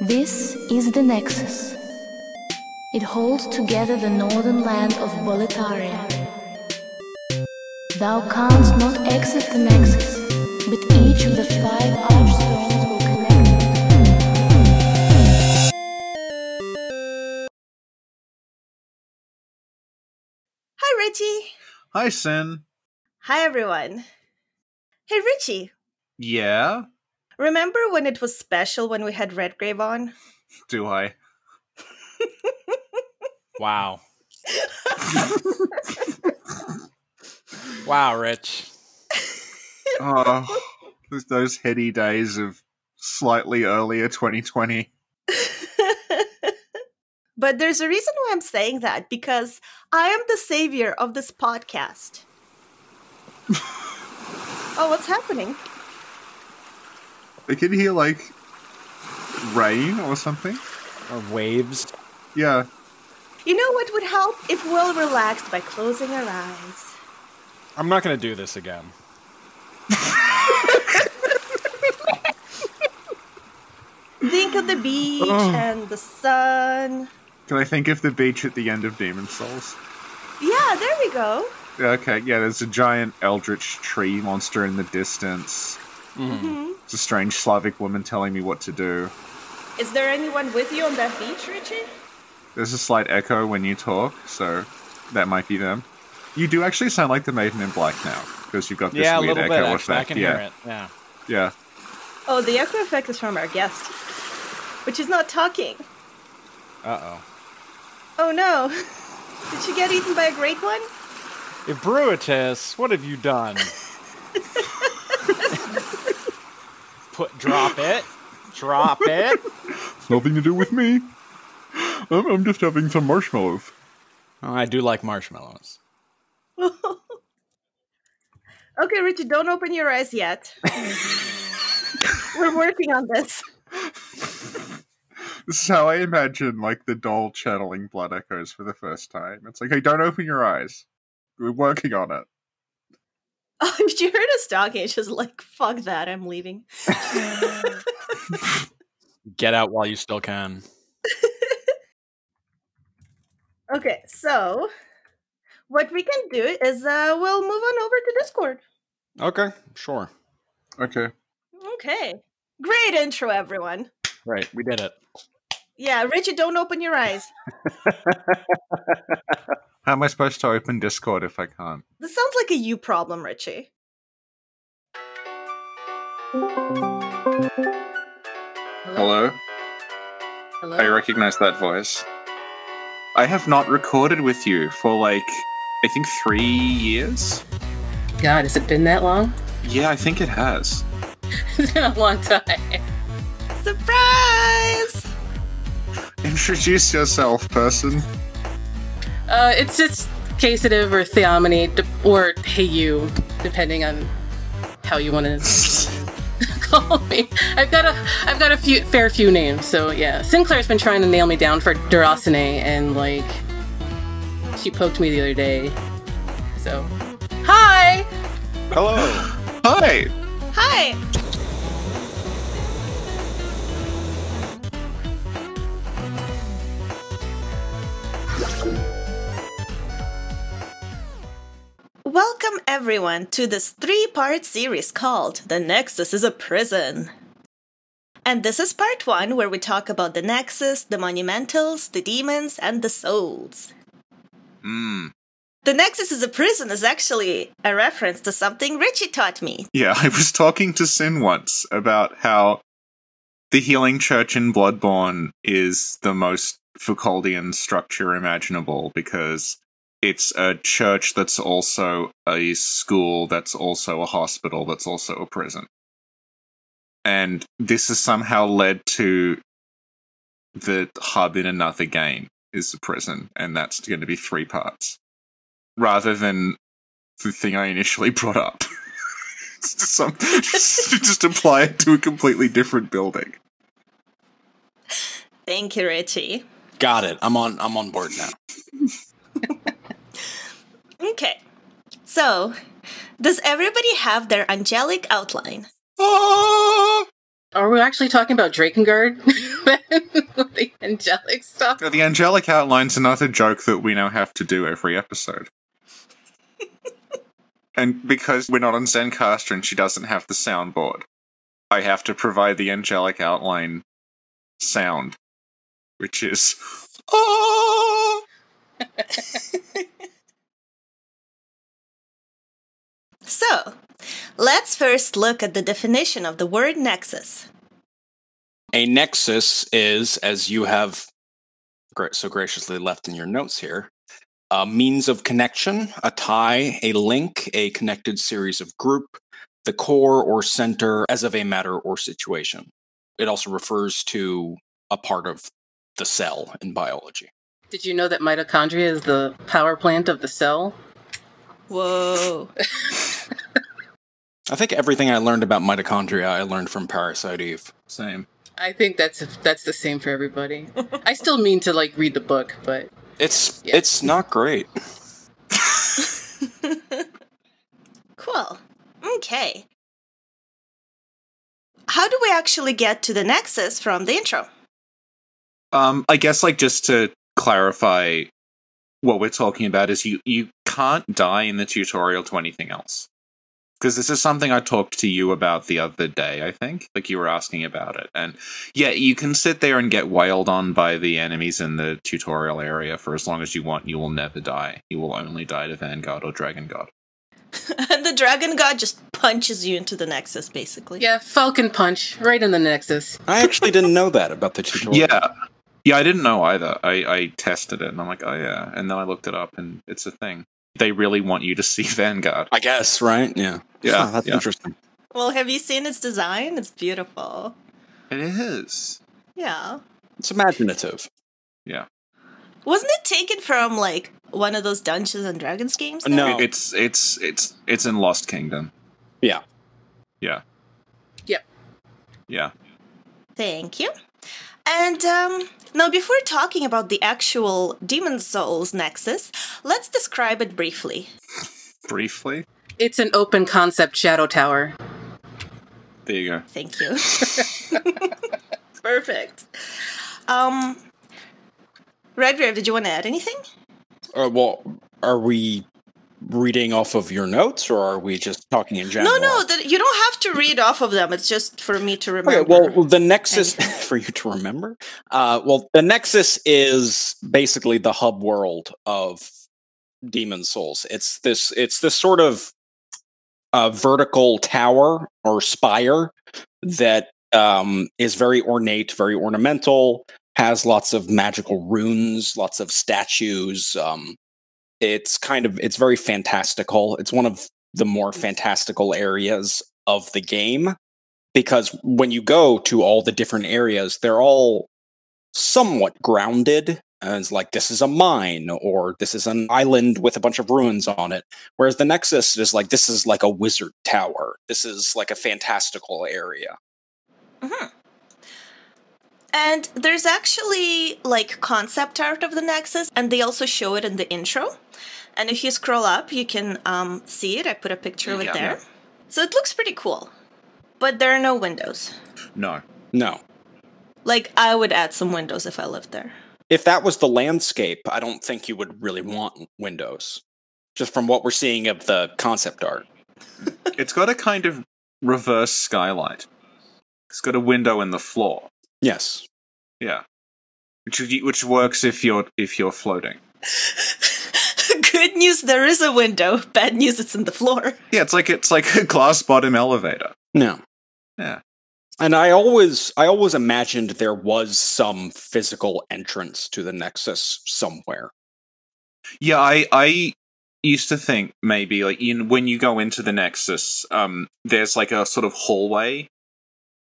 This is the Nexus. It holds together the northern land of Boletaria. Thou canst not exit the Nexus, but each of the five archstones will connect. Hi, Richie. Hi, Sin. Hi, everyone. Hey, Richie. Yeah? Remember when it was special when we had Redgrave on? Do I? Wow. wow, Rich. Oh, those- those heady days of slightly earlier 2020. but there's a reason why I'm saying that because I am the savior of this podcast. oh, what's happening? I can hear, like, rain or something. Or waves. Yeah. You know what would help if Will relaxed by closing our eyes? I'm not going to do this again. Think of the beach Oh. and the sun. Can I think of the beach at the end of Demon Souls? Yeah, there we go. Okay, yeah, there's a giant eldritch tree monster in the distance. Mhm. hmm It's a strange Slavic woman telling me what to do. Is there anyone with you on that beach, Richie? There's a slight echo when you talk, so that might be them. You do actually sound like the Maiden in Black now, because you've got this Yeah, weird little echo bit, actually. I effect. can yeah, hear it. Yeah. yeah. Oh, the echo effect is from our guest, which is not talking. Uh oh. Oh no! Did she get eaten by a great one? Bruitus, what have you done? Put, drop it. Drop it. It's Nothing to do with me. I'm, I'm just having some marshmallows. Oh, I do like marshmallows. Okay, Richie, don't open your eyes yet. We're working on this. This is how I imagine like the doll channeling blood echoes for the first time. It's like, hey, don't open your eyes. We're working on it. Oh, if you heard us talking, it's just like, fuck that, I'm leaving. Get out while you still can. Okay, so what we can do is uh, we'll move on over to Discord. Okay, sure. Okay. Okay. Great intro, everyone. Right, we did it. Yeah, Richie, don't open your eyes. How am I supposed to open Discord if I can't? This sounds like a you problem, Richie. Hello? Hello. I recognize that voice. I have not recorded with you for like, I think three years? God, has it been that long? Yeah, I think it has. It's been a long time. Surprise! Introduce yourself, person. Uh, it's just Casitive or Theomony de- or Hey You, depending on how you want to call me. I've got a I've got a few fair few names, so yeah. Sinclair's been trying to nail me down for Durasane, and like she poked me the other day. So hi. Hello. Hi! Hi! Welcome everyone to this three part series called The Nexus is a Prison. And this is part one where we talk about the Nexus, the Monumentals, the Demons, and the Souls. Mm. The Nexus is a Prison is actually a reference to something Richie taught me. Yeah, I was talking to Sin once about how the Healing Church in Bloodborne is the most Foucauldian structure imaginable because it's a church that's also a school, that's also a hospital, that's also a prison. And this has somehow led to the hub in another game is the prison, and that's going to be three parts. Rather than the thing I initially brought up. Just, some, just, just apply it to a completely different building. Thank you, Richie. Got it. I'm on I'm on board now. Okay. So, does everybody have their angelic outline? Ah! Are we actually talking about Drakengard? the angelic stuff? The angelic outline's another joke that we now have to do every episode. and because we're not on Zencastr and she doesn't have the soundboard, I have to provide the angelic outline sound, which is. Oh! So, let's first look at the definition of the word nexus. A nexus is, as you have so graciously left in your notes here, a means of connection, a tie, a link, a connected series of group, the core or center as of a matter or situation. It also refers to a part of the cell in biology. Did you know that mitochondria is the power plant of the cell? Whoa. I think everything I learned about mitochondria I learned from Parasite Eve. Same. I think that's that's the same for everybody. I still mean to like read the book, but It's Yeah. it's not great. Cool. Okay. How do we actually get to the nexus from the intro? Um, I guess like just to clarify what we're talking about is you you can't die in the tutorial to anything else. Because this is something I talked to you about the other day, I think. Like you were asking about it. And yeah, you can sit there and get wailed on by the enemies in the tutorial area for as long as you want. You will never die. You will only die to Vanguard or Dragon God. and the dragon god just punches you into the nexus, basically. yeah, Falcon Punch right in the Nexus. I actually didn't know that about the tutorial. Yeah. Yeah, I didn't know either. I, I tested it and I'm like, oh yeah. And then I looked it up and it's a thing. They really want you to see Vanguard. I guess, right? Yeah. Yeah, Huh, that's yeah. interesting. Well, have you seen its design? It's beautiful. It is. Yeah. It's imaginative. Yeah. Wasn't it taken from like one of those Dungeons and Dragons games? though? No. It's it's it's it's in Lost Kingdom. Yeah. Yeah. Yep. Yeah. Thank you. And um, now, before talking about the actual Demon Souls Nexus, let's describe it briefly. Briefly. It's an open concept shadow tower. There you go. Thank you. Perfect. Um, Redgrave, did you want to add anything? Uh, well, are we reading off of your notes, or are we just talking in general? No, no, the, you don't have to read off of them. It's just for me to remember. Okay, well, the Nexus for you to remember. Uh, well, the Nexus is basically the hub world of Demon Souls. It's this. It's this sort of uh, vertical tower or spire that um, is very ornate, very ornamental. Has lots of magical runes, lots of statues. Um, it's kind of it's very fantastical. It's one of the more fantastical areas of the game because when you go to all the different areas, they're all somewhat grounded. And it's like this is a mine or this is an island with a bunch of ruins on it. Whereas the Nexus is like this is like a wizard tower. This is like a fantastical area. Mm-hmm. And there's actually like concept art of the Nexus, and they also show it in the intro. And if you scroll up, you can um, see it. I put a picture of it Yeah. there. So it looks pretty cool. But there are no windows. No. No. Like, I would add some windows if I lived there. If that was the landscape, I don't think you would really want windows. Just from what we're seeing of the concept art. It's got a kind of reverse skylight. It's got a window in the floor. Yes. Yeah. Which which works if you're if you're floating. Good news, there is a window. Bad news, it's in the floor. Yeah, it's like it's like a glass bottom elevator. No. Yeah. And I always I always imagined there was some physical entrance to the Nexus somewhere. Yeah, I I used to think maybe like in when you go into the Nexus, um, there's like a sort of hallway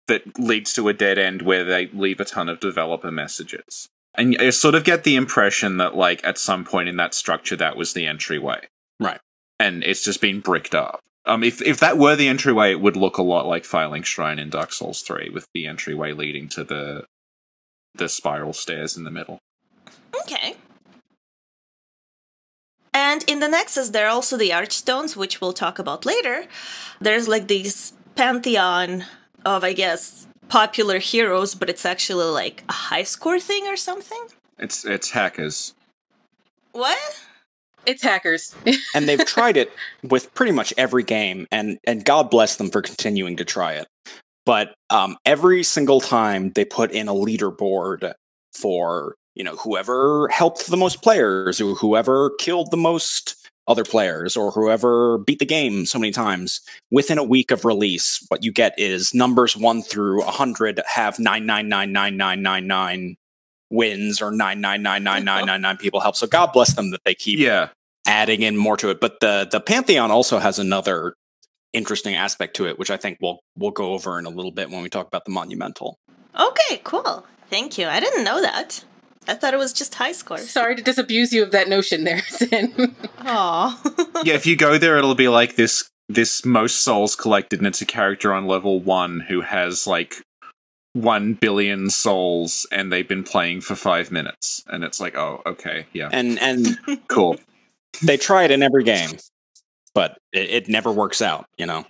that leads to a dead end where they leave a ton of developer messages. And I sort of get the impression that like at some point in that structure that was the entryway. Right. And it's just been bricked up. Um if if that were the entryway, it would look a lot like Firelink Shrine in Dark Souls 3 with the entryway leading to the the spiral stairs in the middle. Okay. And in the Nexus, there are also the Archstones, which we'll talk about later. There's like these pantheon of, I guess, popular heroes, but it's actually like a high score thing or something? It's it's hackers. What? It's hackers. and they've tried it with pretty much every game, and and God bless them for continuing to try it. But um, every single time they put in a leaderboard for you know whoever helped the most players, or whoever killed the most other players, or whoever beat the game so many times within a week of release, what you get is numbers one through a hundred have nine nine nine nine nine nine nine wins or nine nine nine nine nine nine nine people help. So God bless them that they keep Yeah. adding in more to it. But the the Pantheon also has another interesting aspect to it, which I think we'll we'll go over in a little bit when we talk about the monumental. Okay, cool. Thank you. I didn't know that. I thought it was just high scores. Sorry to disabuse you of that notion there, Sin. Aw. Yeah, if you go there it'll be like this this most souls collected and it's a character on level 1 who has like 1 billion souls and they've been playing for 5 minutes and it's like, "Oh, okay. Yeah. And and Cool." they try it in every game, but it, it never works out. You know,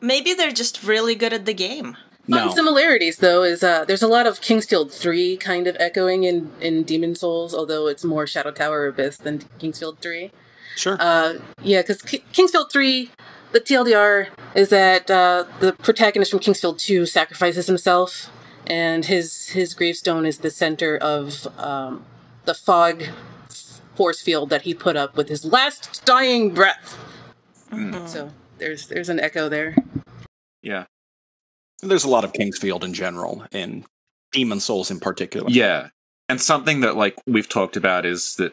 Maybe they're just really good at the game. Fun no. similarities though is uh, there's a lot of King's Field three kind of echoing in in Demon Souls, although it's more Shadow Tower Abyss than King's Field three. Sure. Uh, yeah, because K- King's Field 3, the TLDR is that uh, the protagonist from King's Field 2 sacrifices himself, and his his gravestone is the center of um, the fog force field that he put up with his last dying breath. So there's there's an echo there. Yeah. There's a lot of King's Field in general, and Demon Souls in particular. Yeah. And something that like we've talked about is that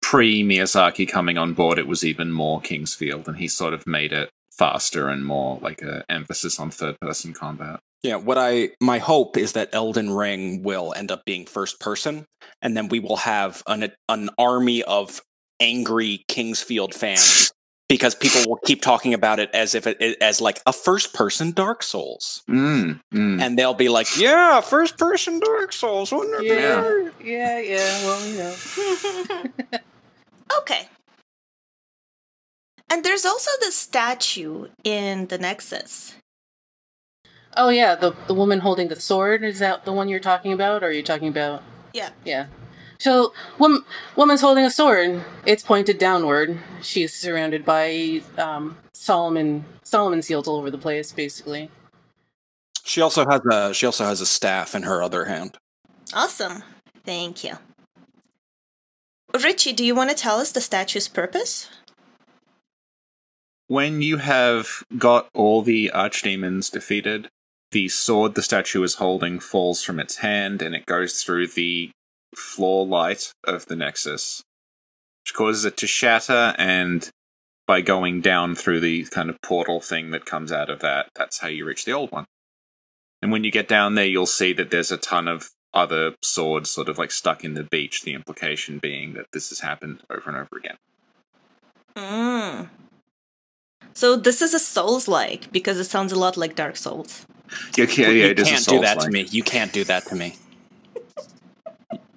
pre Miyazaki coming on board it was even more King's Field and he sort of made it faster and more like a emphasis on third person combat. Yeah, what I my hope is that Elden Ring will end up being first person, and then we will have an an army of angry King's Field fans because people will keep talking about it as if it as like a first person Dark Souls, Mm, mm. and they'll be like, "Yeah, first person Dark Souls." wouldn't it be Yeah. great?" yeah, yeah. Well, you know. okay. And there's also the statue in the Nexus. Oh yeah, the the woman holding the sword is that the one you're talking about, or are you talking about? Yeah. Yeah. So, wom- woman's holding a sword. It's pointed downward. She's surrounded by um, Solomon Solomon seals all over the place, basically. She also has a she also has a staff in her other hand. Awesome. Thank you. Richie, do you want to tell us the statue's purpose? When you have got all the archdemons defeated, the sword the statue is holding falls from its hand and it goes through the floor light of the Nexus, which causes it to shatter. And by going down through the kind of portal thing that comes out of that, that's how you reach the old one. And when you get down there, you'll see that there's a ton of other swords sort of like stuck in the beach, the implication being that this has happened over and over again. Mm. So this is a Souls-like because it sounds a lot like Dark Souls. Yeah, yeah, yeah, you it is a can't do that to me. You can't do that to me.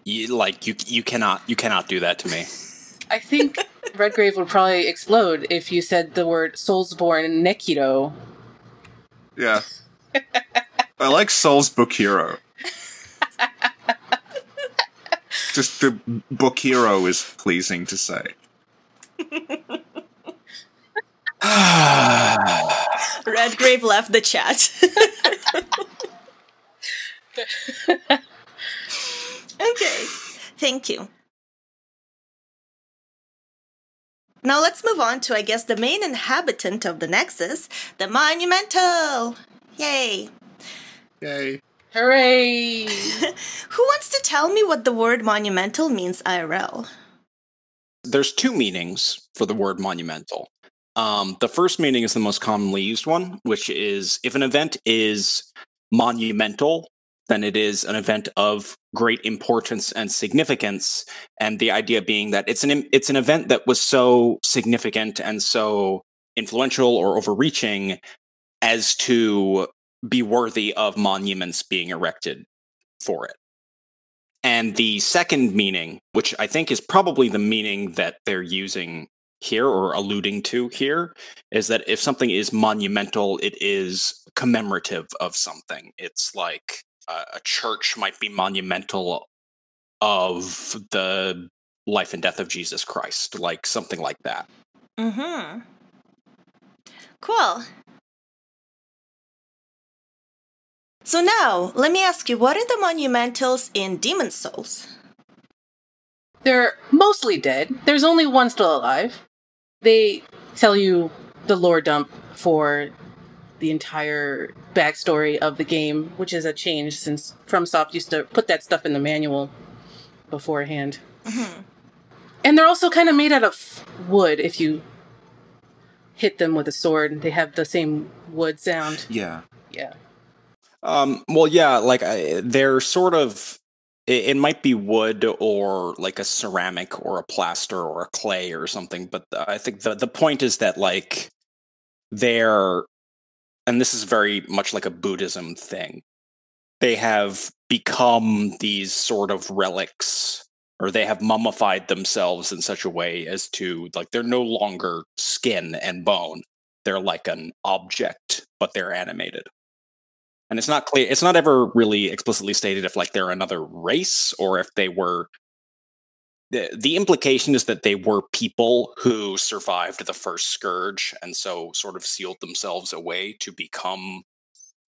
You like you you cannot you cannot do that to me. I think Redgrave would probably explode if you said the word Soulsborne Nekiro. Yeah. I like Soul's Book Hero. Just the book hero is pleasing to say. Redgrave left the chat. okay, thank you. Now let's move on to, I guess, the main inhabitant of the Nexus, the Monumental! Yay! Yay. Hooray! Who wants to tell me what the word monumental means IRL? There's two meanings for the word monumental. Um, the first meaning is the most commonly used one, which is if an event is monumental, then it is an event of great importance and significance. And the idea being that it's an it's an event that was so significant and so influential or overreaching as to be worthy of monuments being erected for it. And the second meaning, which I think is probably the meaning that they're using here or alluding to here is that if something is monumental, it is commemorative of something. It's like a church might be monumental of the life and death of Jesus Christ, like something like that. Mm-hmm. Cool. So now, let me ask you, what are the monumentals in Demon Souls? They're mostly dead. There's only one still alive. They tell you the lore dump for the entire backstory of the game, which is a change since FromSoft used to put that stuff in the manual beforehand. Mm-hmm. And they're also kind of made out of wood if you hit them with a sword. They have the same wood sound. Yeah. Yeah. Um, well, yeah, like I, they're sort of. It, it might be wood or like a ceramic or a plaster or a clay or something, but I think the the point is that like they're, and this is very much like a Buddhism thing. They have become these sort of relics or they have mummified themselves in such a way as to like they're no longer skin and bone they're like an object but they're animated and it's not clear it's not ever really explicitly stated if like they're another race or if they were the, the implication is that they were people who survived the first scourge and so sort of sealed themselves away to become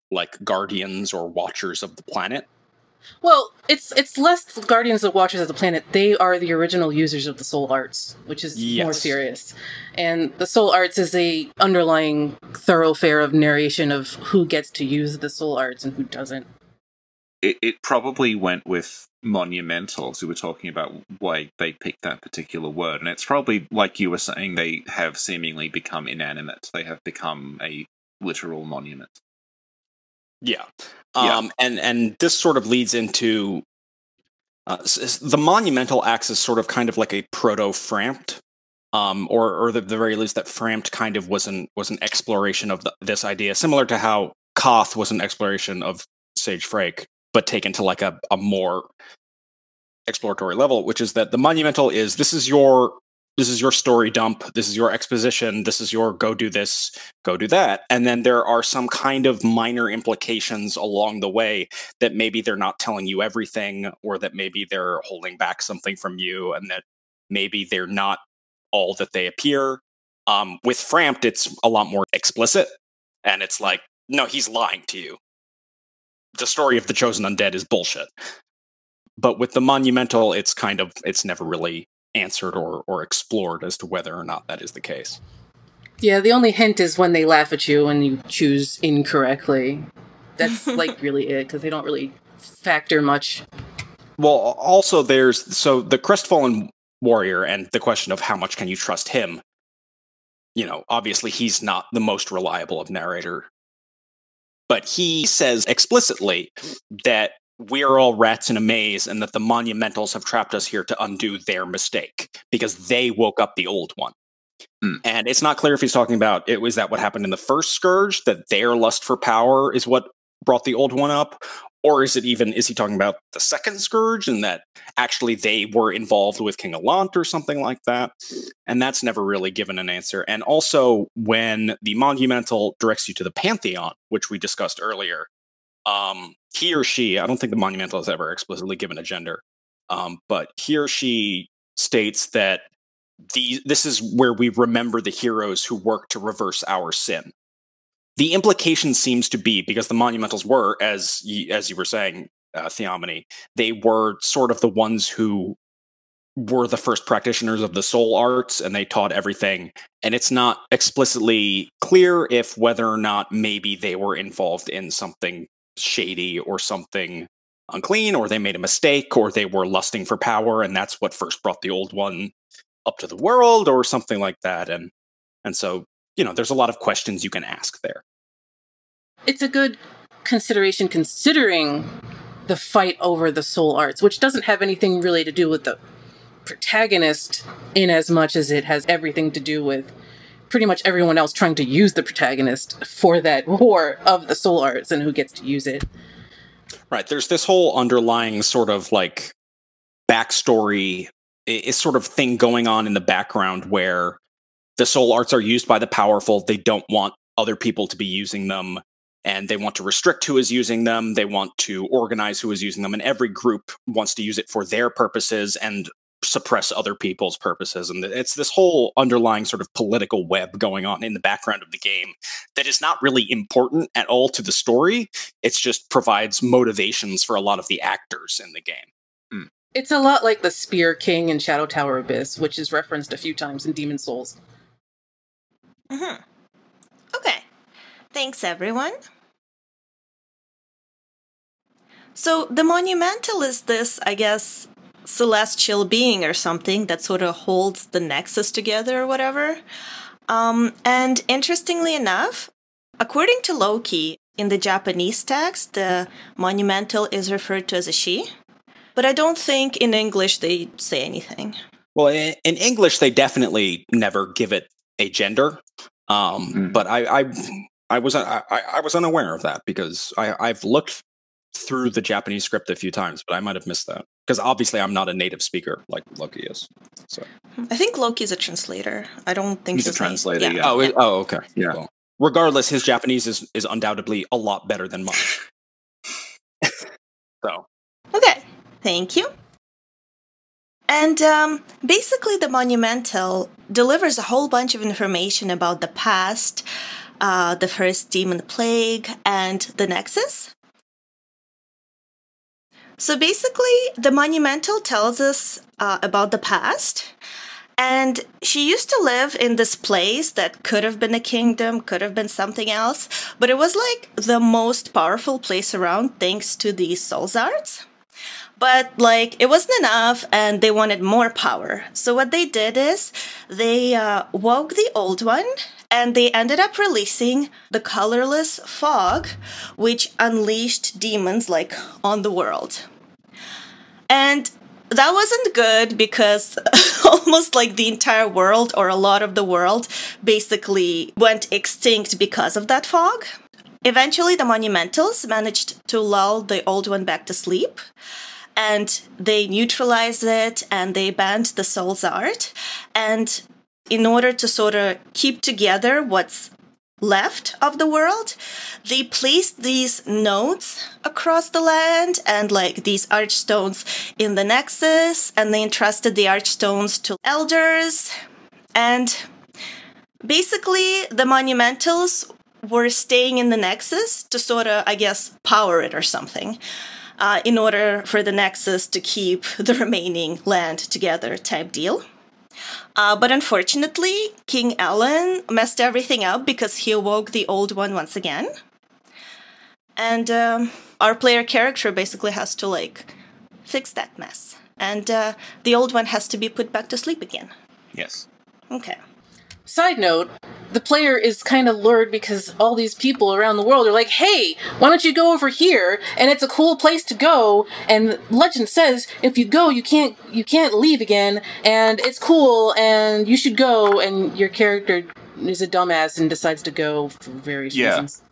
like guardians or watchers of the planet Well, it's it's less Guardians of Watchers of the Planet. They are the original users of the Soul Arts, which is more serious. And the Soul Arts is a underlying thoroughfare of narration of who gets to use the Soul Arts and who doesn't. It, it probably went with monumentals. We were talking about why they picked that particular word, and it's probably like you were saying. They have seemingly become inanimate. They have become a literal monument. Yeah. Yeah. Um, and and this sort of leads into uh, the monumental acts as sort of kind of like a proto Frampt, um, or or the, the very least that Frampt kind of was an was an exploration of the, this idea, similar to how Koth was an exploration of Sage Freke, but taken to like a, a more exploratory level, which is that the monumental is this is your this is your story dump, this is your exposition, this is your go do this, go do that. And then there are some kind of minor implications along the way that maybe they're not telling you everything, or that maybe they're holding back something from you, and that maybe they're not all that they appear. Um, with Frampt, it's a lot more explicit, and it's like, no, he's lying to you. The story of the chosen undead is bullshit. But with the monumental, it's kind of it's never really answered or or explored as to whether or not that is the case. Yeah, the only hint is when they laugh at you and you choose incorrectly. That's like really it because they don't really factor much. Well, also there's so the crestfallen warrior and the question of how much can you trust him. You know, obviously he's not the most reliable of narrator, but he says explicitly that we're all rats in a maze and that the monumentals have trapped us here to undo their mistake because they woke up the old one. Hmm. And it's not clear if he's talking about it was that what happened in the first scourge that their lust for power is what brought the old one up or is it even is he talking about the second scourge and that actually they were involved with king Allant or something like that? And that's never really given an answer. And also when the monumental directs you to the pantheon which we discussed earlier um he or she i don't think the monumental has ever explicitly given a gender um but he or she states that the this is where we remember the heroes who work to reverse our sin the implication seems to be because the monumentals were as y- as you were saying uh, theomony they were sort of the ones who were the first practitioners of the soul arts and they taught everything. And it's not explicitly clear if whether or not maybe they were involved in something shady or something unclean or they made a mistake or they were lusting for power and that's what first brought the old one up to the world or something like that. And and so you know there's a lot of questions you can ask there It's a good consideration considering the fight over the soul arts, which doesn't have anything really to do with the protagonist in as much as it has everything to do with pretty much everyone else trying to use the protagonist for that war of the soul arts and who gets to use it. Right. There's this whole underlying sort of like backstory, is sort of thing going on in the background where the soul arts are used by the powerful. They don't want other people to be using them and they want to restrict who is using them. They want to organize who is using them, and every group wants to use it for their purposes and suppress other people's purposes. And it's this whole underlying sort of political web going on in the background of the game that is not really important at all to the story. It just provides motivations for a lot of the actors in the game. It's a lot like the Spear King in Shadow Tower Abyss, which is referenced a few times in Demon Souls. hmm Okay. Thanks, everyone. So, the monumental is this, I guess, celestial being or something that sort of holds the nexus together or whatever. Um, and interestingly enough, according to Loki, in the Japanese text, the monumental is referred to as a she. But I don't think in English they say anything. Well, in, in English, they definitely never give it a gender. Um, Mm. But I, I, I was I, I I was unaware of that because I, I've looked through the Japanese script a few times, but I might have missed that because obviously I'm not a native speaker like Loki is. So I think Loki's a translator. I don't think He's a translator, yeah. oh it- oh okay Yeah. Well, regardless, his Japanese is is undoubtedly a lot better than mine. so Okay, thank you. And um, basically, the Monumental delivers a whole bunch of information about the past, uh, the first demon plague, and the Nexus. So basically, the Monumental tells us uh, about the past. And she used to live in this place that could have been a kingdom, could have been something else, but it was like the most powerful place around thanks to these souls arts. But like it wasn't enough, and they wanted more power. So what they did is they uh, woke the old one, and they ended up releasing the colorless fog, which unleashed demons like on the world. And that wasn't good because almost like the entire world or a lot of the world basically went extinct because of that fog. Eventually, the Monumentals managed to lull the old one back to sleep and they neutralized it and they banned the soul's art. And in order to sort of keep together what's left of the world, they placed these nodes across the land and like these archstones in the nexus, and they entrusted the archstones to elders. And basically, the monumentals were staying in the nexus to sort of, I guess, power it or something. Uh, in order for the Nexus to keep the remaining land together, type deal. Uh, but unfortunately, King Allant messed everything up because he awoke the old one once again. And um, our player character basically has to, like, fix that mess. And uh, the old one has to be put back to sleep again. Yes. Okay. Side note, the player is kind of lured because all these people around the world are like, hey, why don't you go over here? And it's a cool place to go. And legend says if you go, you can't you can't leave again. And it's cool and you should go. And your character is a dumbass and decides to go for various Yeah. reasons.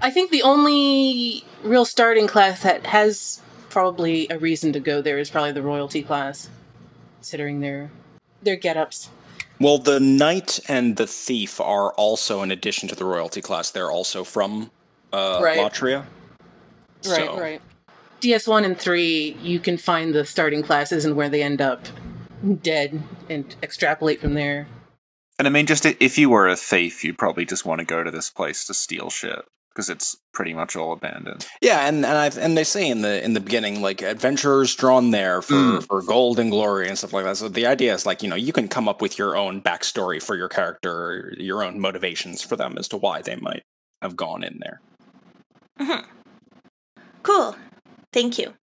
I think the only real starting class that has probably a reason to go there is probably the royalty class, considering their their get-ups. Well, the knight and the thief are also, in addition to the royalty class, they're also from uh, Right. Latria. Right, So- right. DS1 and 3, you can find the starting classes and where they end up dead and extrapolate from there. And I mean, just if you were a thief, you'd probably just want to go to this place to steal shit because it's pretty much all abandoned. Yeah, and and I've and they say in the in the beginning like adventurers drawn there for Mm. for gold and glory and stuff like that. So the idea is like you know you can come up with your own backstory for your character, your own motivations for them as to why they might have gone in there. Cool. Thank you.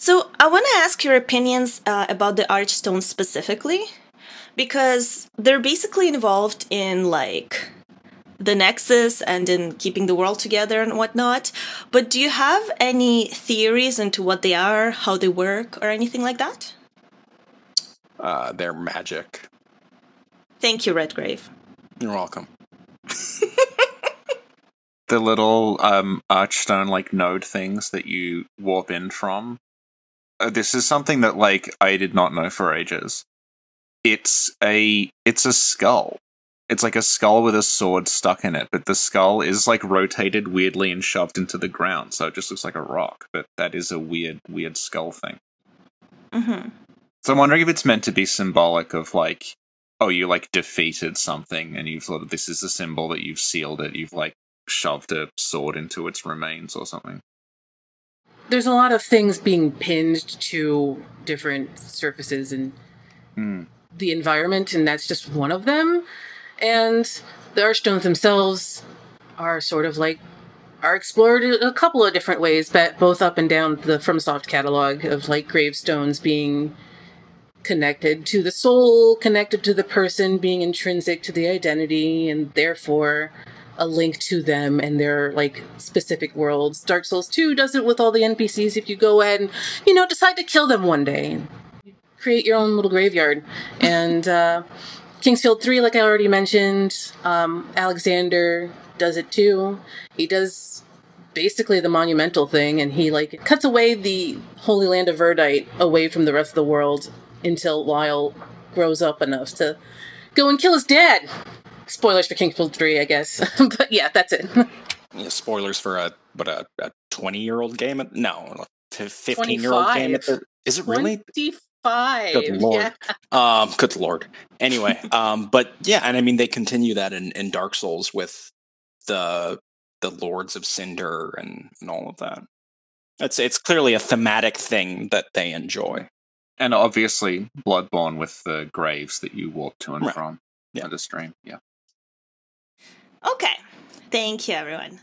So, I want to ask your opinions uh, about the Archstones specifically, because they're basically involved in like the Nexus and in keeping the world together and whatnot. But do you have any theories into what they are, how they work, or anything like that? Uh, their magic. Thank you, Redgrave. You're welcome. The little um, archstone like node things that you warp in from. Uh, this is something that like I did not know for ages. it's a it's a skull. It's like a skull with a sword stuck in it, but the skull is like rotated weirdly and shoved into the ground, so it just looks like a rock. But that is a weird, weird skull thing. Mm-hmm. So I'm wondering if it's meant to be symbolic of like, oh, you like defeated something, and you've thought this is a symbol that you've sealed it. You've like shoved a sword into its remains or something. There's a lot of things being pinned to different surfaces and Hmm. the environment, and that's just one of them. And the archstones themselves are sort of like are explored in a couple of different ways, but both up and down the FromSoft catalog of like gravestones being connected to the soul, connected to the person, being intrinsic to the identity, and therefore a link to them and their like specific worlds. Dark Souls 2 does it with all the NPCs if you go and, you know, decide to kill them one day. Create your own little graveyard. And uh King's Field 3, like I already mentioned, um, Alexander does it too. He does basically the monumental thing, and he like cuts away the Holy Land of Verdite away from the rest of the world until Lyle grows up enough to go and kill his dad. Spoilers for King's Field 3, I guess. but yeah, that's it. Yeah, spoilers for a but a, a twenty year old game? No, a fifteen year old game. At the, is it really? 25. Good lord. Yeah. Um, good lord. Anyway, um, but yeah, and I mean they continue that in, in Dark Souls with the the Lords of Cinder and, and all of that. It's it's clearly a thematic thing that they enjoy. And obviously, Bloodborne with the graves that you walk to and Right. from Yeah. under stream. Yeah. Okay. Thank you, everyone.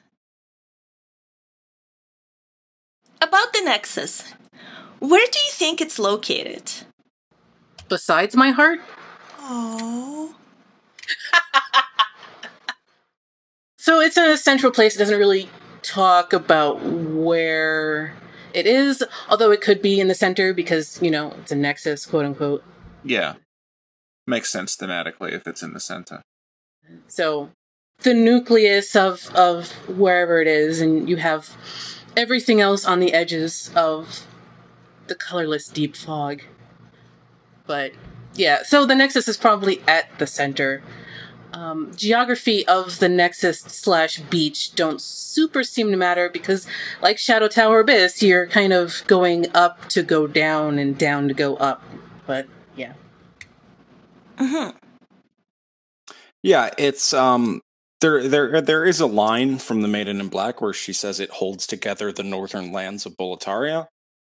About the Nexus. Where do you think it's located? Besides my heart, Oh. So it's a central place. It doesn't really talk about where it is, although it could be in the center because, you know, it's a nexus, quote unquote. Yeah. Makes sense thematically if it's in the center. So the nucleus of of wherever it is, and you have everything else on the edges of the colorless deep fog. But yeah, so the nexus is probably at the center. Um, geography of the nexus slash beach don't super seem to matter because, like Shadow Tower Abyss, you're kind of going up to go down and down to go up. But yeah. Mm-hmm. Yeah, it's um there there there is a line from the Maiden in Black where she says it holds together the northern lands of Boletaria.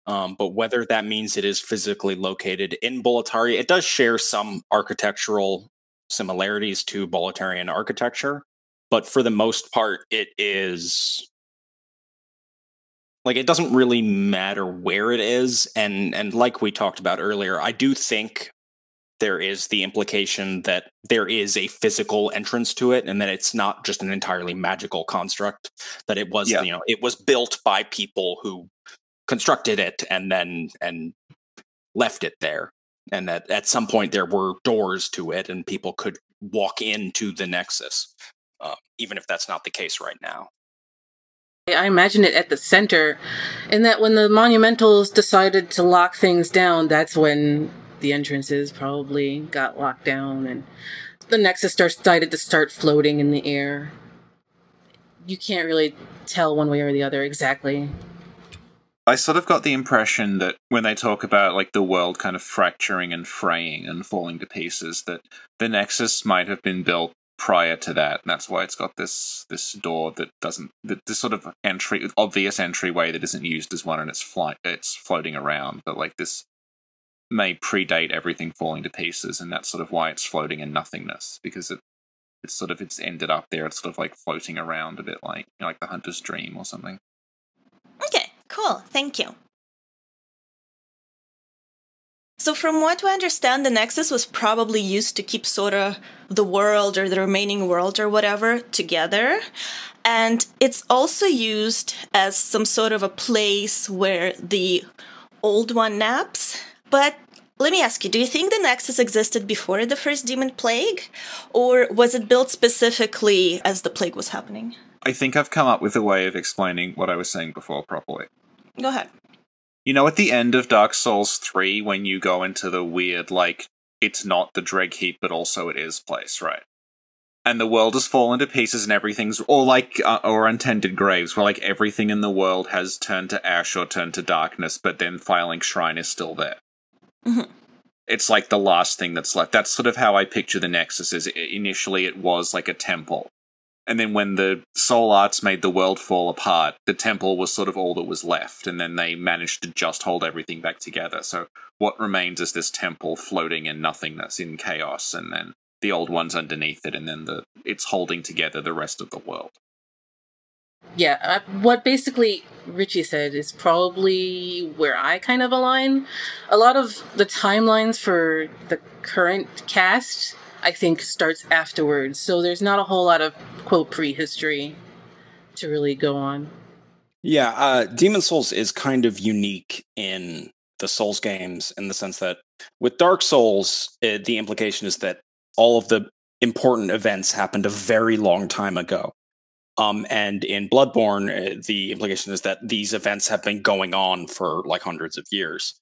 Um, but whether that means it is physically located in Boletaria, it does share some architectural similarities to Boletarian architecture, but for the most part, it is like it doesn't really matter where it is, and and like we talked about earlier, I do think there is the implication that there is a physical entrance to it and that it's not just an entirely magical construct that it was Yeah. you know it was built by people who constructed it and then and left it there and that at some point there were doors to it and people could walk into the nexus uh, even if that's not the case right now I imagine it at the center, and that when the monumentals decided to lock things down, that's when the entrances probably got locked down, and the Nexus decided to start floating in the air. You can't really tell one way or the other exactly. I sort of got the impression that when they talk about like the world kind of fracturing and fraying and falling to pieces, that the Nexus might have been built prior to that, and that's why it's got this this door that doesn't that this sort of entry obvious entryway that isn't used as one and it's flight it's floating around, but like this may predate everything falling to pieces, and that's sort of why it's floating in nothingness because it it's sort of it's ended up there. It's sort of like floating around a bit like you know, like the hunter's dream or something. Okay, cool. Thank you. So, from what we understand, the Nexus was probably used to keep sort of the world or the remaining world or whatever together. And it's also used as some sort of a place where the old one naps. But let me ask you do you think the Nexus existed before the first demon plague? Or was it built specifically as the plague was happening? I think I've come up with a way of explaining what I was saying before properly. Go ahead. You know, at the end of Dark Souls 3, when you go into the weird, like, it's not the Dreg heap, but also it is place, right? And the world has fallen to pieces, and everything's or like uh, or untended graves, where like everything in the world has turned to ash or turned to darkness, but then Firelink Shrine is still there. Mhm. It's like the last thing that's left. That's sort of how I picture the Nexus. Is initially it was like a temple, and then when the Soul Arts made the world fall apart, the temple was sort of all that was left, and then they managed to just hold everything back together. So what remains is this temple floating in nothingness, in chaos, and then the old one's underneath it, and then the it's holding together the rest of the world. Yeah, uh, what basically Richie said is probably where I kind of align. A lot of the timelines for the current cast, I think, starts afterwards, so there's not a whole lot of quote prehistory to really go on. Yeah, uh, Demon Souls is kind of unique in the Souls games in the sense that with Dark Souls, uh, the implication is that all of the important events happened a very long time ago. Um, and in Bloodborne, uh, the implication is that these events have been going on for like hundreds of years.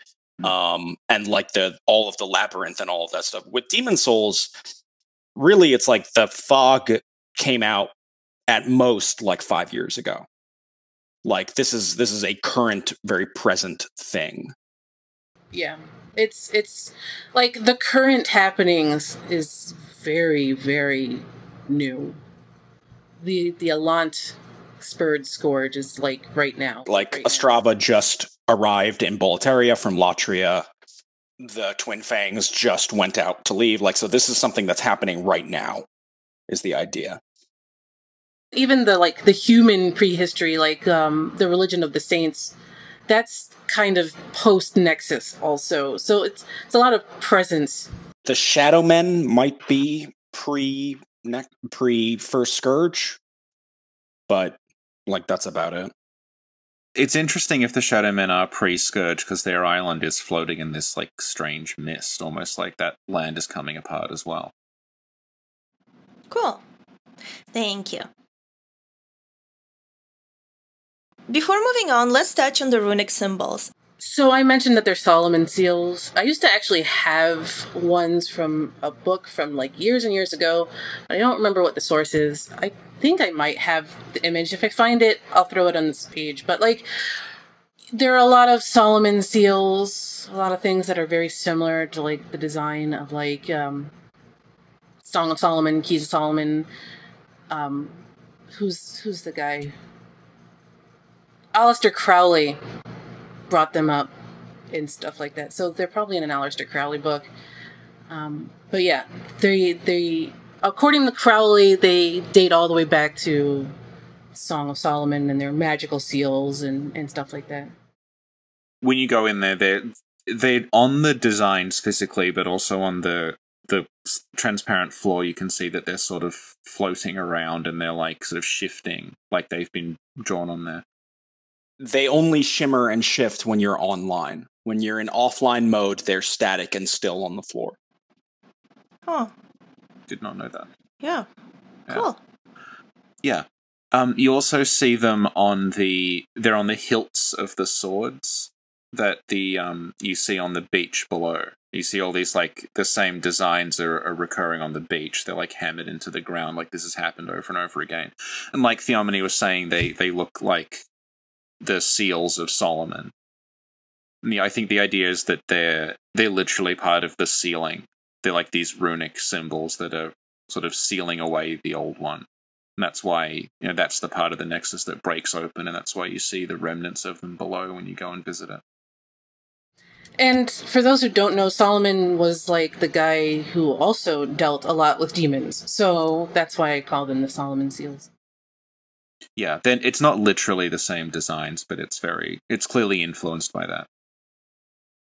Um, and like the all of the labyrinth and all of that stuff. With Demon Souls, really, it's like the fog came out at most like five years ago like this is this is a current very present thing Yeah, it's it's like the current happenings is very very new. The the Allant spurred scourge is like right now. like right now. Ostrava just arrived in Boletaria from Latria the twin fangs just went out to leave like so this is something that's happening right now is the idea even the like the human prehistory like um the religion of the saints that's kind of post nexus also so it's it's a lot of presence the shadow men might be pre pre first scourge but like that's about it It's interesting if the Shadow Men are pre Scourge because their island is floating in this like strange mist, almost like that land is coming apart as well. Cool. Thank you. Before moving on, let's touch on the runic symbols. So i mentioned that they're solomon seals. I used to actually have ones from a book from like years and years ago. I don't remember what the source is. I think i might have the image. If i find it i'll throw it on this page. But like there are a lot of solomon seals a lot of things that are very similar to like the design of like um song of solomon keys of solomon. Um who's who's the guy? Aleister Crowley brought them up and stuff like that. So they're probably in an Aleister Crowley book. Um, but yeah, they they according to Crowley, they date all the way back to Song of Solomon and their magical seals and, and stuff like that. When you go in there, they're they're on the designs physically, but also on the the transparent floor. You can see that they're sort of floating around and they're like sort of shifting, like they've been drawn on there. They only shimmer and shift when you're online when you're in offline mode they're static and still on the floor Oh, Did not know that. yeah. Yeah. Cool. Yeah. Um, you also see them on the they're on the hilts of the swords that the um you see on the beach below. You see all these like the same designs are, are recurring on the beach. They're like hammered into the ground, like this has happened over and over again. And like Theomony was saying, they they look like the seals of Solomon. The, I think the idea is that they're they're literally part of the sealing. They're like these runic symbols that are sort of sealing away the old one. And that's why, you know, that's the part of the Nexus that breaks open, and that's why you see the remnants of them below when you go and visit it. And for those who don't know, Solomon was like the guy who also dealt a lot with demons. So that's why I call them the Solomon seals. Yeah, then it's not literally the same designs, but it's very, it's clearly influenced by that.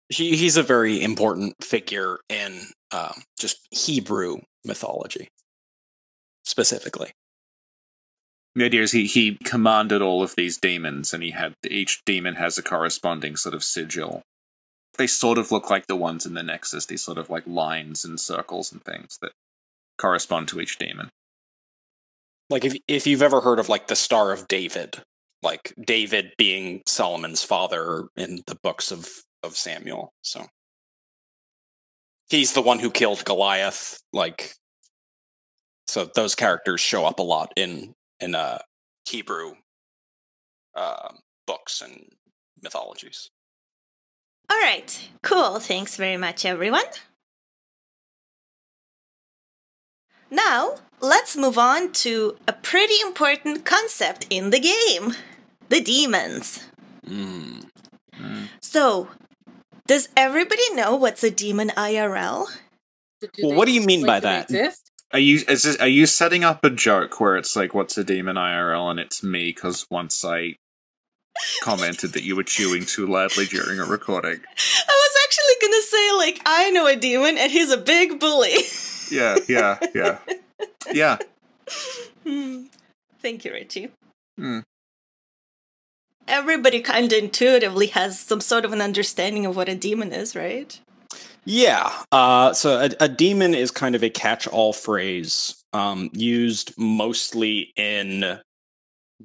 he, he's a very important figure in um, just hebrew mythology specifically The idea is he, he commanded all of these demons, and he had each demon has a corresponding sort of sigil. They sort of look like the ones in the Nexus, these sort of like lines and circles and things that correspond to each demon. Like if if you've ever heard of like the star of david like david being solomon's father in the books of of samuel so he's the one who killed Goliath. Like, so those characters show up a lot in in uh, Hebrew uh, books and mythologies. All right, cool. Thanks very much, everyone. Now, let's move on to a pretty important concept in the game the demons. Mm. So, does everybody know what's a demon IRL? Do Well, what do you mean by that? Exist? Are you is this, are you setting up a joke where it's like, "What's a demon IRL?" and it's me because once I commented that you were chewing too loudly during a recording. I was actually gonna say, like, I know a demon and he's a big bully. Yeah, yeah, yeah, yeah. Hmm. Thank you, Richie. Hmm. Everybody kind of intuitively has some sort of an understanding of what a demon is, right? Yeah. Uh, so a, a demon is kind of a catch-all phrase um, used mostly in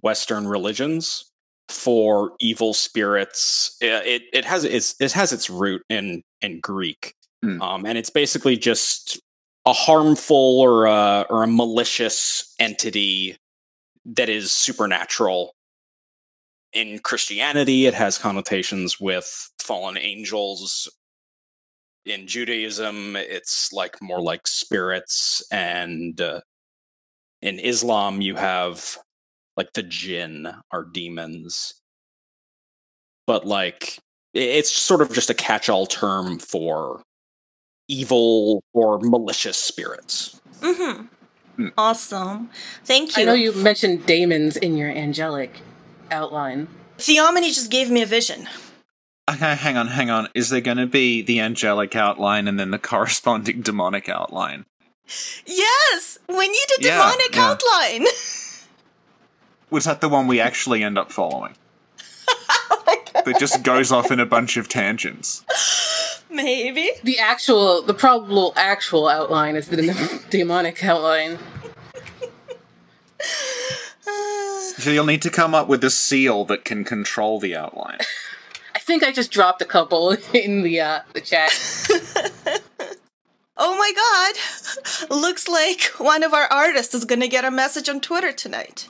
Western religions for evil spirits. Uh, It it has its it has its root in in Greek, Hmm. um, and it's basically just a harmful or a, or a malicious entity that is supernatural. In Christianity, it has connotations with fallen angels in Judaism, it's like more like spirits, and uh, in Islam, you have like the jinn are demons. But like, it's sort of just a catch-all term for evil or malicious spirits. Mm-hmm. Hmm. Awesome. Thank you. I know you mentioned daemons in your angelic outline. Theomony just gave me a vision. Okay, hang on, hang on. Is there going to be the angelic outline and then the corresponding demonic outline? Yes, we need a Yeah, demonic yeah. outline. Was that the one we actually end up following? oh. That just goes off in a bunch of tangents. Maybe. The actual, the probable actual outline is the demonic outline. So you'll need to come up with a seal that can control the outline. I think I just dropped a couple in the uh, the chat. oh my god. Looks like one of our artists is gonna get a message on Twitter tonight.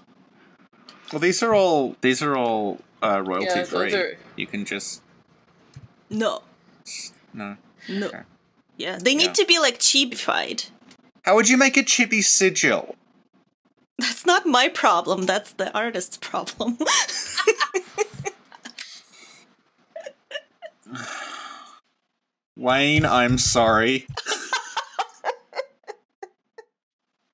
Well, these are all these are all uh, royalty Yeah, free. are- You can just No. No. No. Okay. Yeah, they need Yeah. to be like cheapified. How would you make a chibi sigil? That's not my problem, that's the artist's problem. Wayne, I'm sorry.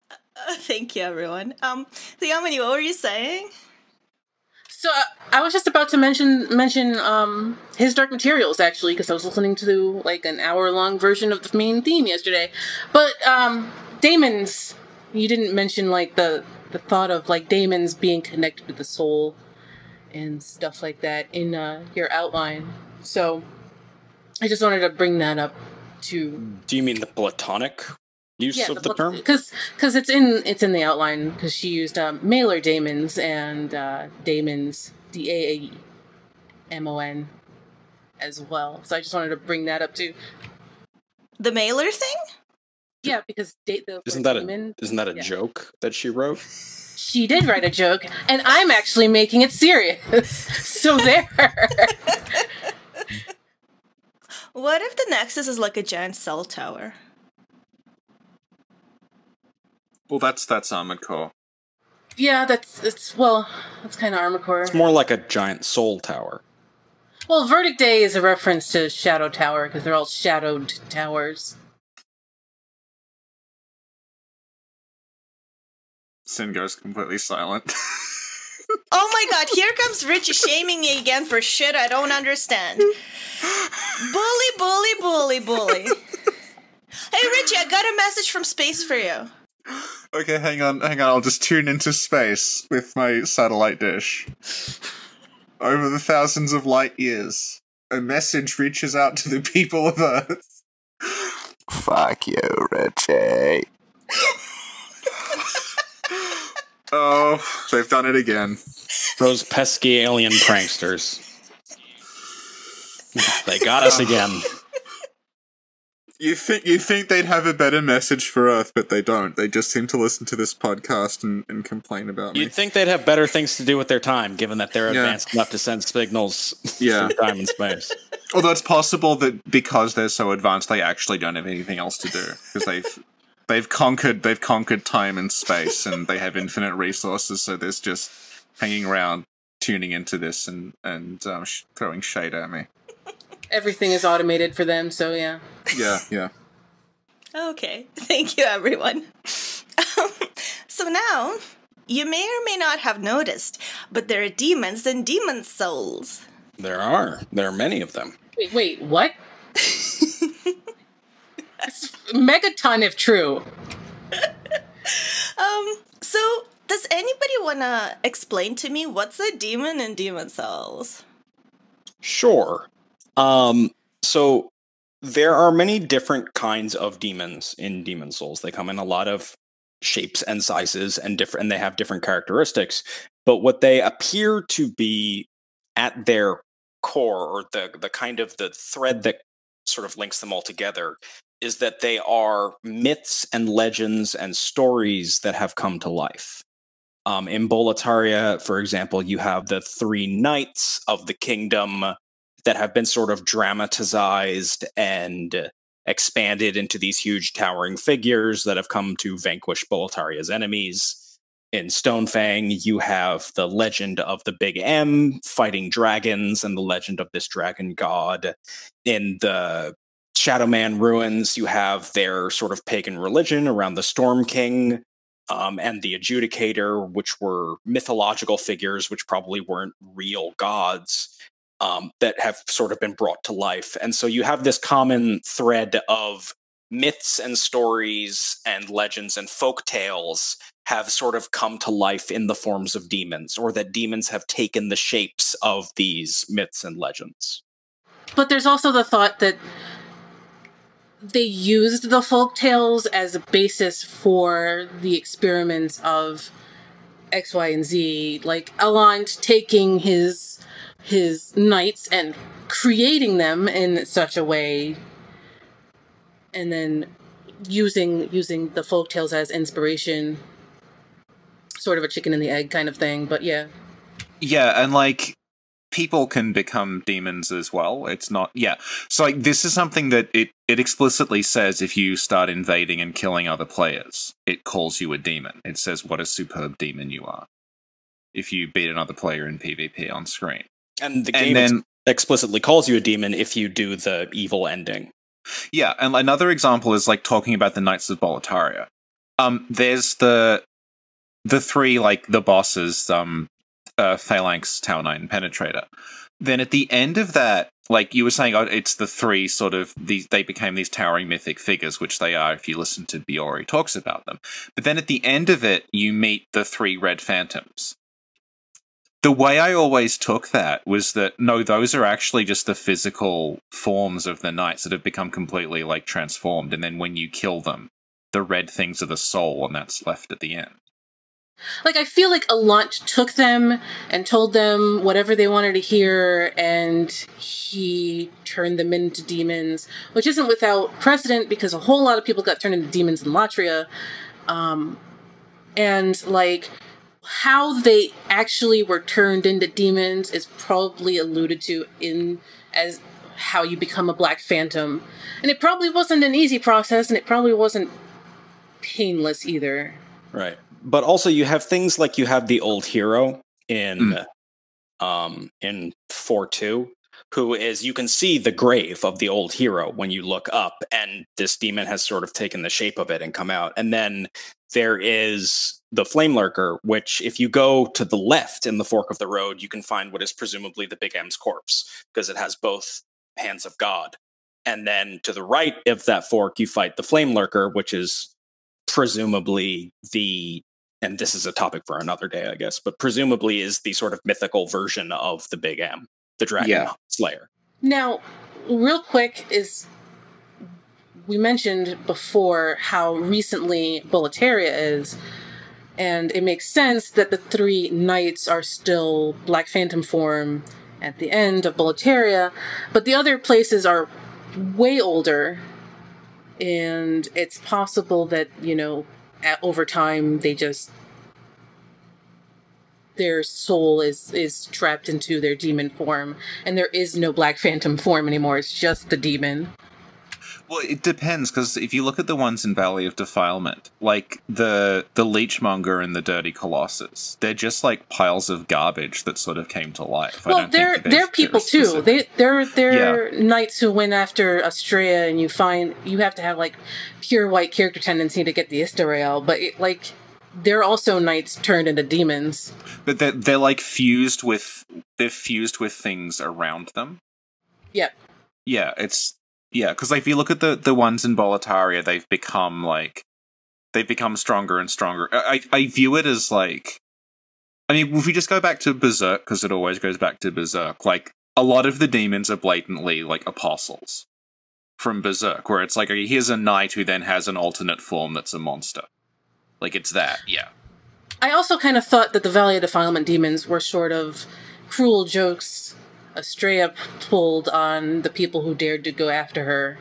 Uh, Thank you, everyone. Um, Theomony, what were you saying? So uh, I was just about to mention mention um his Dark Materials actually because I was listening to like an hour long version of the main theme yesterday. But um daemons, you didn't mention like the the thought of like daemons being connected to the soul and stuff like that in uh, your outline. So I just wanted to bring that up to Do you mean the platonic use of the, term? because because it's in it's in the outline because she used um, mailer daemons and uh, daemons D A A M O N as well. So I just wanted to bring that up too. The mailer thing? Yeah, because da- the Isn't word that a isn't that a yeah. joke that she wrote? she did write a joke, and I'm actually making it serious. so there. What if the Nexus is like a giant cell tower? Well, that's that's Armored Core. Yeah, that's it's well, that's kind of Armor Core. It's more like a giant soul tower. Well, Verdict Day is a reference to Shadow Tower because they're all shadowed towers. Sin goes completely silent. Oh my god, here comes Richie shaming me again for shit I don't understand. bully, bully, bully, bully. Hey Richie, I got a message from space for you. Okay, hang on, hang on. I'll just tune into space with my satellite dish. Over the thousands of light years, a message reaches out to the people of Earth. Fuck you, Richie. oh, they've done it again. Those pesky alien pranksters. They got us again. You think you think they'd have a better message for Earth, but they don't. They just seem to listen to this podcast and, and complain about me. You'd think they'd have better things to do with their time, given that they're Yeah. advanced enough to send signals Yeah. through time and space. Although it's possible that because they're so advanced, they actually don't have anything else to do because they've they've conquered they've conquered time and space, and they have infinite resources. So there's just hanging around, tuning into this, and and um, sh- throwing shade at me. Everything is automated for them, so yeah. Yeah, yeah. Okay, thank you, everyone. so now, you may or may not have noticed, but there are demons and demon souls. There are. There are many of them. Wait, wait, what? That's megaton if true. Um, so does anybody wanna explain to me what's a demon and demon souls? Sure. Um, so there are many different kinds of demons in Demon Souls. They come in a lot of shapes and sizes and different and they have different characteristics. But what they appear to be at their core, or the the kind of the thread that sort of links them all together, is that they are myths and legends and stories that have come to life. Um, in Boletaria, for example, you have the three knights of the kingdom that have been sort of dramatized and expanded into these huge towering figures that have come to vanquish Boletaria's enemies. In Stonefang, you have the legend of the Big M fighting dragons and the legend of this dragon god. In the Shadowman ruins, you have their sort of pagan religion around the Storm King um, and the Adjudicator, which were mythological figures, which probably weren't real gods, um, that have sort of been brought to life. And so you have this common thread of myths and stories and legends and folk tales have sort of come to life in the forms of demons, or that demons have taken the shapes of these myths and legends. But there's also the thought that they used the folk tales as a basis for the experiments of X, Y, and Z. Like Allant taking his his knights and creating them in such a way, and then using using the folk tales as inspiration. Sort of a chicken and the egg kind of thing, but yeah. Yeah, and like people can become demons as well. It's not yeah. So like this is something that it it explicitly says if you start invading and killing other players, it calls you a demon. It says what a superb demon you are. If you beat another player in PvP on screen. And the And game then explicitly calls you a demon if you do the evil ending. Yeah, and another example is like talking about the Knights of Boletaria. Um, there's the the three like the bosses, um, uh, Phalanx, Tower Knight, and Penetrator. Then at the end of that, like you were saying, oh, it's the three sort of these. They became these towering mythic figures, which they are if you listen to Biorr talks about them. But then at the end of it, you meet the three Red Phantoms. The way I always took that was that no, those are actually just the physical forms of the knights that have become completely like transformed, and then when you kill them, the red things are the soul, and that's left at the end. like I feel like Allant took them and told them whatever they wanted to hear, and he turned them into demons, which isn't without precedent because a whole lot of people got turned into demons in Latria. Um, and like how they actually were turned into demons is probably alluded to in as how you become a black phantom. And it probably wasn't an easy process, and it probably wasn't painless either. Right. But also you have things like you have the old hero in um in 4-2 who is you can see the grave of the old hero when you look up and this demon has sort of taken the shape of it and come out. And then there is the flame lurker which if you go to the left in the fork of the road you can find what is presumably the big M's corpse because it has both hands of god. And then to the right of that fork you fight the flame lurker which is presumably the and this is a topic for another day, I guess, but presumably is the sort of mythical version of the Big M, the Dragon Yeah. Slayer. Now, real quick is we mentioned before how recently Boletaria is, and it makes sense that the three knights are still Black Phantom form at the end of Boletaria, but the other places are way older. and it's possible that you know at, over time they just their soul is is trapped into their demon form and there is no black phantom form anymore it's just the demon Well, it depends because if you look at the ones in Valley of Defilement, like the the Leechmonger and the Dirty Colossus, they're just like piles of garbage that sort of came to life. Well they're they're, people too they they're they're knights who went after Astraea and you find you have to have like pure white character tendency to get the Istarelle but it, like they're also knights turned into demons but they're they're like fused with they're fused with things around them. Yep. Yeah, it's yeah because if you look at the the ones in Boletaria, they've become like they've become stronger and stronger. I I view it as like. I mean, if we just go back to Berserk, because it always goes back to Berserk, like, a lot of the demons are blatantly, like, apostles from Berserk, where it's like, okay, here's a knight who then has an alternate form that's a monster. Like, it's that, yeah. I also kind of thought that the Valley of Defilement demons were sort of cruel jokes Astraea pulled on the people who dared to go after her.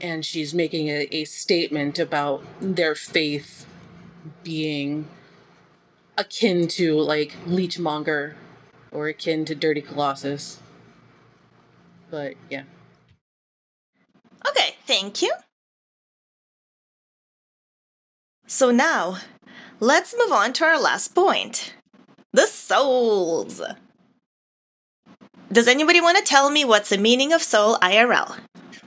And she's making a, a statement about their faith being akin to, like, Leechmonger or akin to Dirty Colossus. But, yeah. Okay, thank you. So now, let's move on to our last point the souls. Does anybody want to tell me what's the meaning of soul IRL?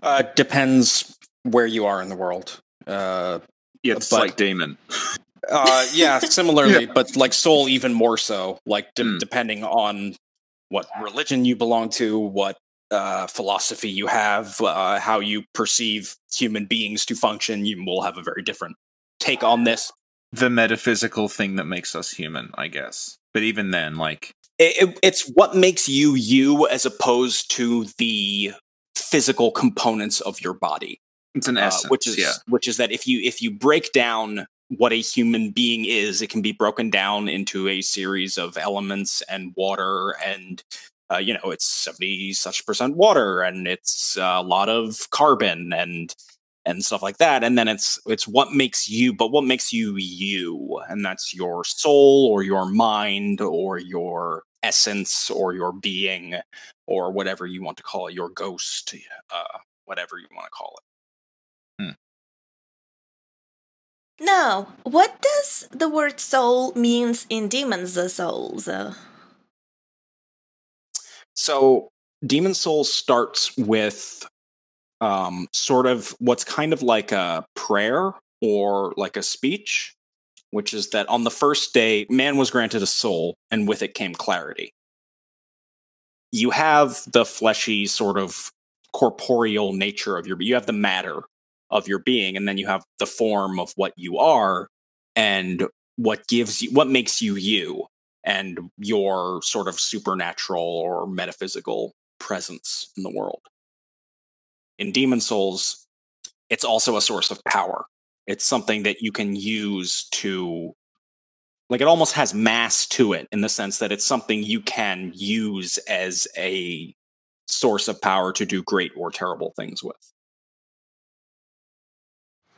Uh, depends where you are in the world. Uh, Yeah, it's But- like demon. uh, yeah, similarly, but like soul even more so. Like de- Mm. depending on what religion you belong to, what uh, philosophy you have, uh, how you perceive human beings to function, you will have a very different take on this. The metaphysical thing that makes us human, I guess. But even then, like, It, it- it's what makes you you, as opposed to the physical components of your body. it's an uh, essence. which is yeah. which is that if you if you break down what a human being is, it can be broken down into a series of elements and water and uh, you know it's seventy such percent water and it's a lot of carbon and and stuff like that and then it's it's what makes you but what makes you you and that's your soul or your mind or your essence or your being or whatever you want to call it your ghost uh, whatever you want to call it. Now, what does the word soul means in Demons Souls? Uh, So Demon Soul starts with um, sort of what's kind of like a prayer or like a speech, which is that on the first day, man was granted a soul, and with it came clarity. You have the fleshy, sort of corporeal nature of your you have the matter of your being, and then you have the form of what you are and what gives you what makes you you and your sort of supernatural or metaphysical presence in the world. In Demon Souls, it's also a source of power. It's something that you can use to, like, it almost has mass to it in the sense that it's something you can use as a source of power to do great or terrible things with.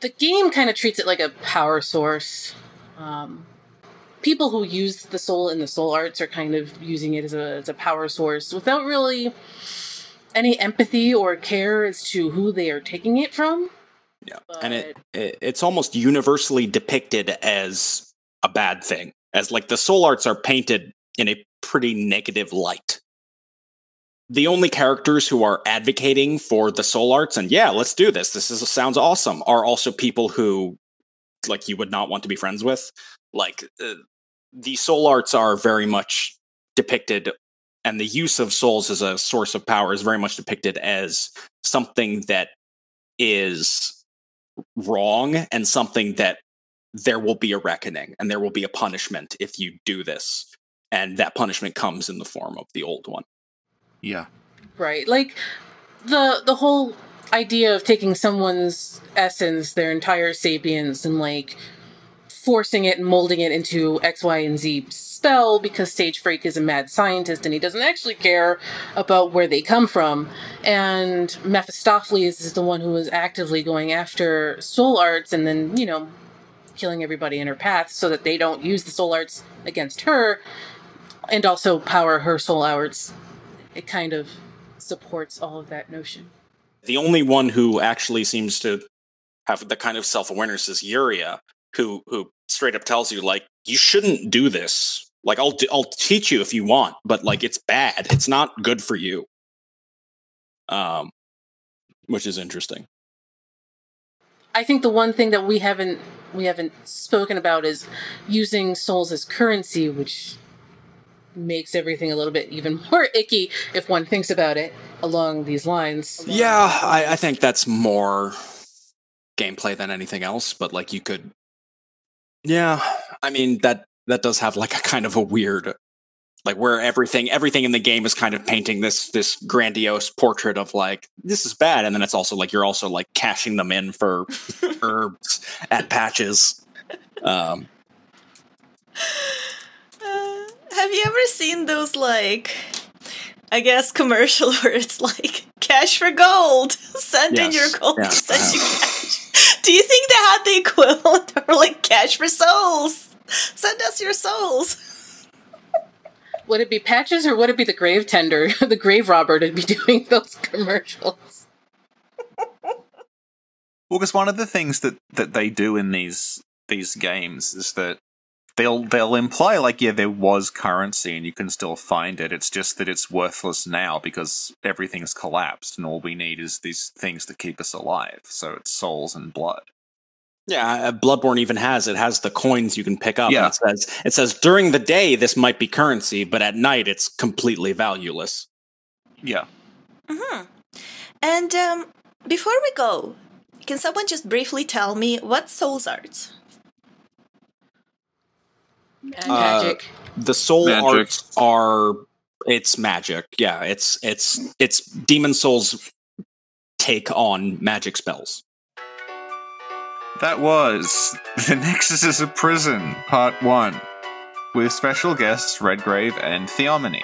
the game kind of treats it like a power source. Um, people who use the soul in the soul arts are kind of using it as a, as a power source without really any empathy or care as to who they are taking it from. Yeah, and it, it it's almost universally depicted as a bad thing, as like the soul arts are painted in a pretty negative light. The only characters who are advocating for the soul arts and yeah, let's do this. This is sounds awesome. Are also people who like you would not want to be friends with. Like uh, the soul arts are very much depicted and the use of souls as a source of power is very much depicted as something that is wrong and something that there will be a reckoning and there will be a punishment if you do this. And that punishment comes in the form of the old one. Yeah. right. Like the the whole idea of taking someone's essence their entire sapience and like forcing it and molding it into X, Y, and Z spell because Sage Freke is a mad scientist and he doesn't actually care about where they come from. And Mephistopheles is the one who is actively going after soul arts and then, you know, killing everybody in her path so that they don't use the soul arts against her and also power her soul arts. It kind of supports all of that notion. The only one who actually seems to have the kind of self awareness is Yuria, who who straight up tells you like you shouldn't do this. Like I'll I'll teach you if you want, but like it's bad. It's not good for you. Um, which is interesting. I think the one thing that we haven't we haven't spoken about is using souls as currency, which makes everything a little bit even more icky if one thinks about it along these lines. Yeah, I, I think that's more gameplay than anything else, but like you could Yeah, I mean that that does have like a kind of a weird like where everything everything in the game is kind of painting this this grandiose portrait of like this is bad and then it's also like you're also like cashing them in for herbs at patches um Uh, have you ever seen those like I guess commercial where it's like cash for gold. Send in your gold. yes, send you cash. Do you think they had the equivalent of like cash for souls? Send us your souls. Would it be patches or would it be the grave tender, the grave robber to be doing those commercials? Well, because one of the things that, that they do in these these games is that they'll they'll imply like yeah there was currency and you can still find it. It's just that it's worthless now because everything's collapsed and all we need is these things to keep us alive. So it's souls and blood. Yeah, uh, Bloodborne even has it has the coins you can pick up. Yeah. It says it says during the day this might be currency, but at night it's completely valueless. Yeah. mm-hmm. And um, before we go, can someone just briefly tell me what souls arts? And Uh. The soul Magic. arts are it's magic. Yeah, it's it's it's Demon Souls take on magic spells. That was The Nexus is a Prison, Part 1, with special guests Redgrave and Theomony,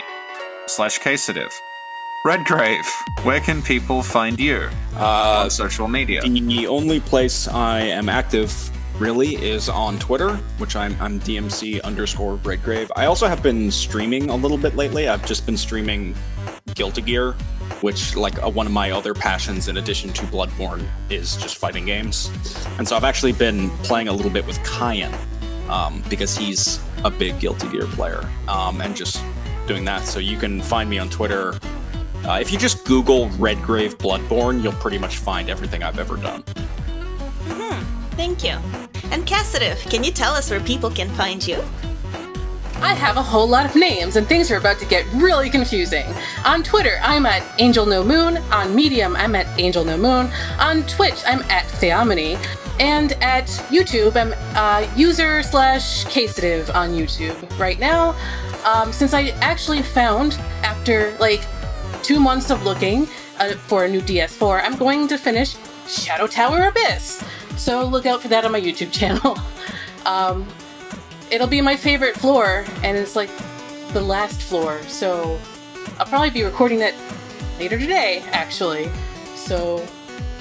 slash Casitive. Redgrave, where can people find you Uh, on social media? the only place I am active really is on Twitter, which I'm I'm DMC underscore Redgrave. I also have been streaming a little bit lately. I've just been streaming Guilty Gear, which like uh, one of my other passions in addition to Bloodborne is just fighting games. And so I've actually been playing a little bit with Kyan um, because he's a big Guilty Gear player um, and just doing that. So you can find me on Twitter. Uh, if you just Google Redgrave Bloodborne, you'll pretty much find everything I've ever done. Thank you. And Casitive, can you tell us where people can find you? I have a whole lot of names, and things are about to get really confusing. On Twitter, I'm at Angel No Moon. On Medium, I'm at Angel No Moon. On Twitch, I'm at Theomony. And at YouTube, I'm uh, user slash casitive on YouTube right now. Um, since I actually found, after like two months of looking uh, for a new DS4, I'm going to finish Shadow Tower Abyss. So look out for that on my YouTube channel. um, it'll be my favorite floor, and it's like the last floor. So I'll probably be recording that later today, actually. So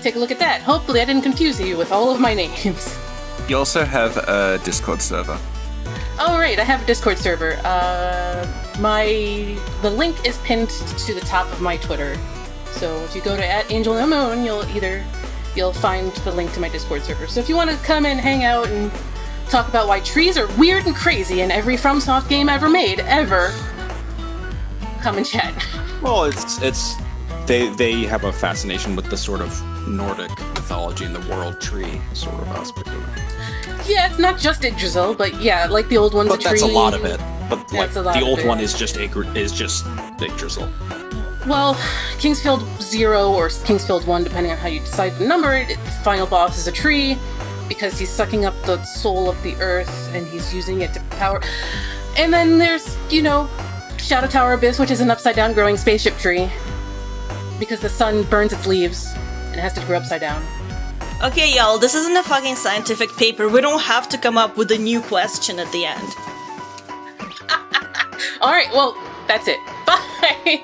take a look at that. Hopefully, I didn't confuse you with all of my names. You also have a Discord server. Oh right, I have a Discord server. Uh, my the link is pinned to the top of my Twitter. So if you go to at Angel No Moon, you'll either you'll find the link to my Discord server. So if you want to come and hang out and talk about why trees are weird and crazy in every FromSoft game ever made, ever, come and chat. Well, it's it's they they have a fascination with the sort of Nordic mythology and the world tree sort of aspect of it. Yeah, it's not just Yggdrasil, but yeah, like the old one's But a that's tree. a lot of it. But like That's the old one is just Igr- is just Yggdrasil. Well, King's Field Zero or King's Field One, depending on how you decide to number it, the final boss is a tree because he's sucking up the soul of the earth and he's using it to power. And then there's, you know, Shadow Tower Abyss, which is an upside down growing spaceship tree because the sun burns its leaves and it has to grow upside down. Okay, y'all, this isn't a fucking scientific paper. We don't have to come up with a new question at the end. All right, well, that's it. Bye.